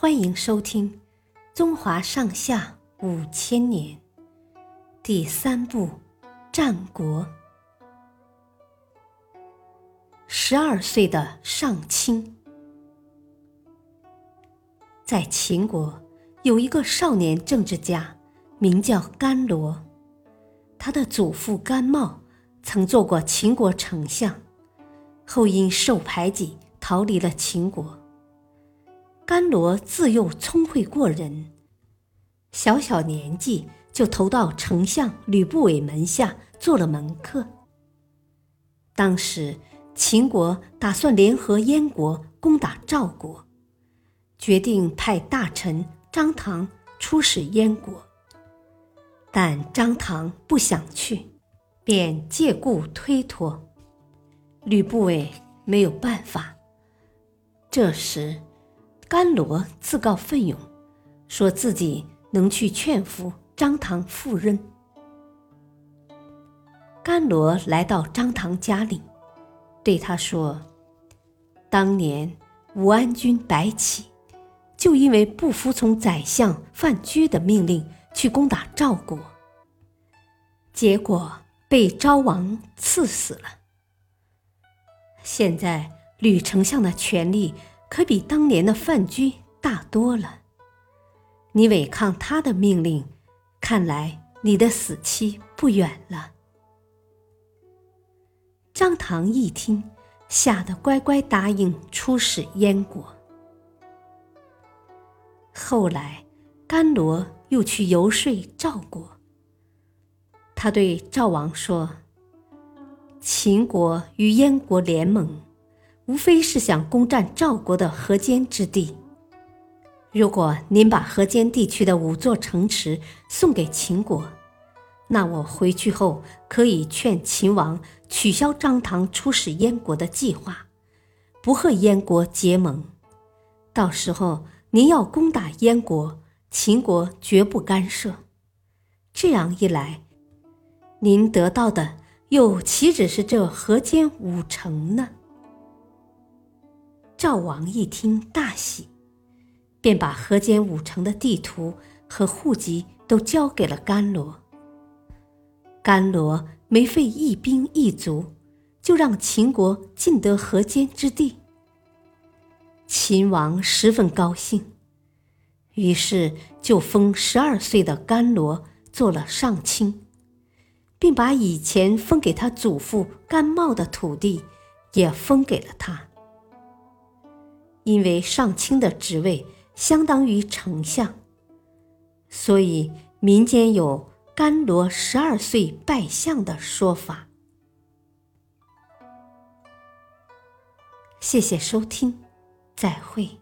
欢迎收听《中华上下五千年》第三部《战国》。十二岁的上卿，在秦国有一个少年政治家，名叫甘罗。他的祖父甘茂曾做过秦国丞相，后因受排挤逃离了秦国。安罗自幼聪慧过人，小小年纪就投到丞相吕不韦门下做了门客。当时秦国打算联合燕国攻打赵国，决定派大臣张唐出使燕国，但张唐不想去，便借故推脱。吕不韦没有办法。这时。甘罗自告奋勇，说自己能去劝服张唐赴任。甘罗来到张唐家里，对他说：“当年武安君白起，就因为不服从宰相范雎的命令去攻打赵国，结果被昭王赐死了。现在吕丞相的权力。”可比当年的范雎大多了。你违抗他的命令，看来你的死期不远了。张唐一听，吓得乖乖答应出使燕国。后来，甘罗又去游说赵国。他对赵王说：“秦国与燕国联盟。”无非是想攻占赵国的河间之地。如果您把河间地区的五座城池送给秦国，那我回去后可以劝秦王取消张唐出使燕国的计划，不和燕国结盟。到时候您要攻打燕国，秦国绝不干涉。这样一来，您得到的又岂止是这河间五城呢？赵王一听大喜，便把河间五城的地图和户籍都交给了甘罗。甘罗没费一兵一卒，就让秦国尽得河间之地。秦王十分高兴，于是就封十二岁的甘罗做了上卿，并把以前封给他祖父甘茂的土地也封给了他。因为上卿的职位相当于丞相，所以民间有“甘罗十二岁拜相”的说法。谢谢收听，再会。